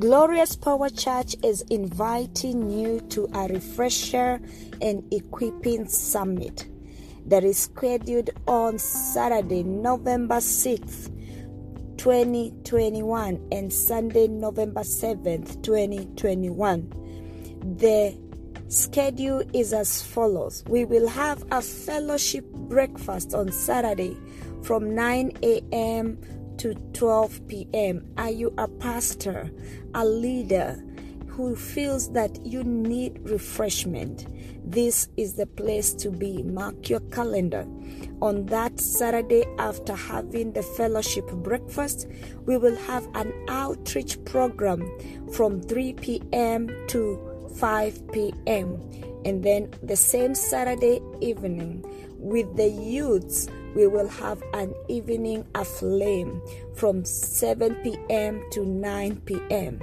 Glorious Power Church is inviting you to a refresher and equipping summit that is scheduled on Saturday, November 6th, 2021, and Sunday, November 7th, 2021. The schedule is as follows We will have a fellowship breakfast on Saturday from 9 a.m to 12 p.m. Are you a pastor, a leader who feels that you need refreshment? This is the place to be. Mark your calendar. On that Saturday, after having the fellowship breakfast, we will have an outreach program from 3 p.m. to 5 p.m. And then the same Saturday evening, with the youths, we will have an evening aflame from 7 p.m. to 9 p.m.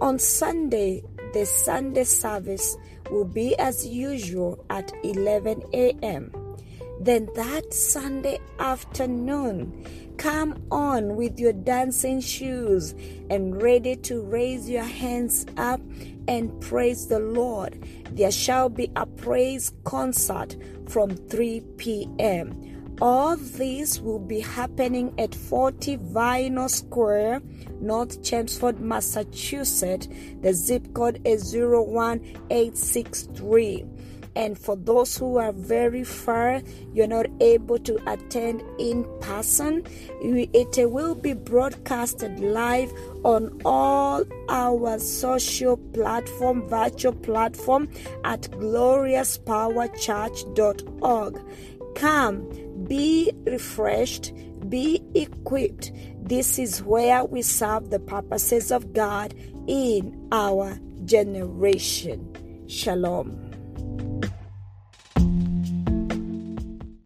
On Sunday, the Sunday service will be as usual at 11 a.m. Then that Sunday afternoon, come on with your dancing shoes and ready to raise your hands up and praise the Lord. There shall be a praise concert from 3 p.m. All this will be happening at 40 Vinal Square, North Chelmsford, Massachusetts. The zip code is 01863. And for those who are very far, you're not able to attend in person, it will be broadcasted live on all our social platform, virtual platform at gloriouspowerchurch.org. Come be refreshed, be equipped. This is where we serve the purposes of God in our generation. Shalom.